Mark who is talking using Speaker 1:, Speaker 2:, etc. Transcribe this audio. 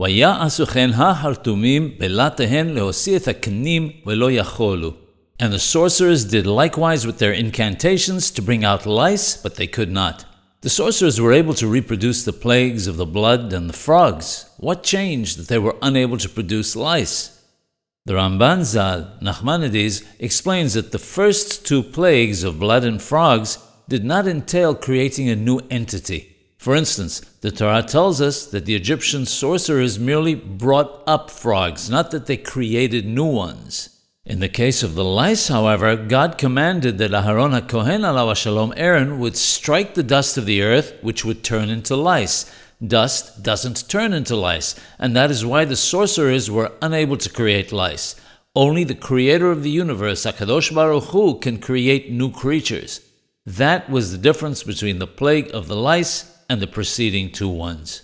Speaker 1: ויעשו כן ההרתומים בלתיהן להוציא את הקנים ולא יכולו. And the sorcerers did likewise with their incantations to bring out lice, but they could not. The sorcerers were able to reproduce the plagues of the blood and the frogs. What changed that they were unable to produce lice? The Ramban Zal, Nachmanides, explains that the first two plagues of blood and frogs did not entail creating a new entity. For instance, the Torah tells us that the Egyptian sorcerers merely brought up frogs, not that they created new ones. In the case of the lice, however, God commanded that Aharon HaKohen alav shalom Aaron would strike the dust of the earth, which would turn into lice. Dust doesn't turn into lice, and that is why the sorcerers were unable to create lice. Only the creator of the universe, HaKadosh Baruch Hu, can create new creatures. That was the difference between the plague of the lice and the preceding two ones.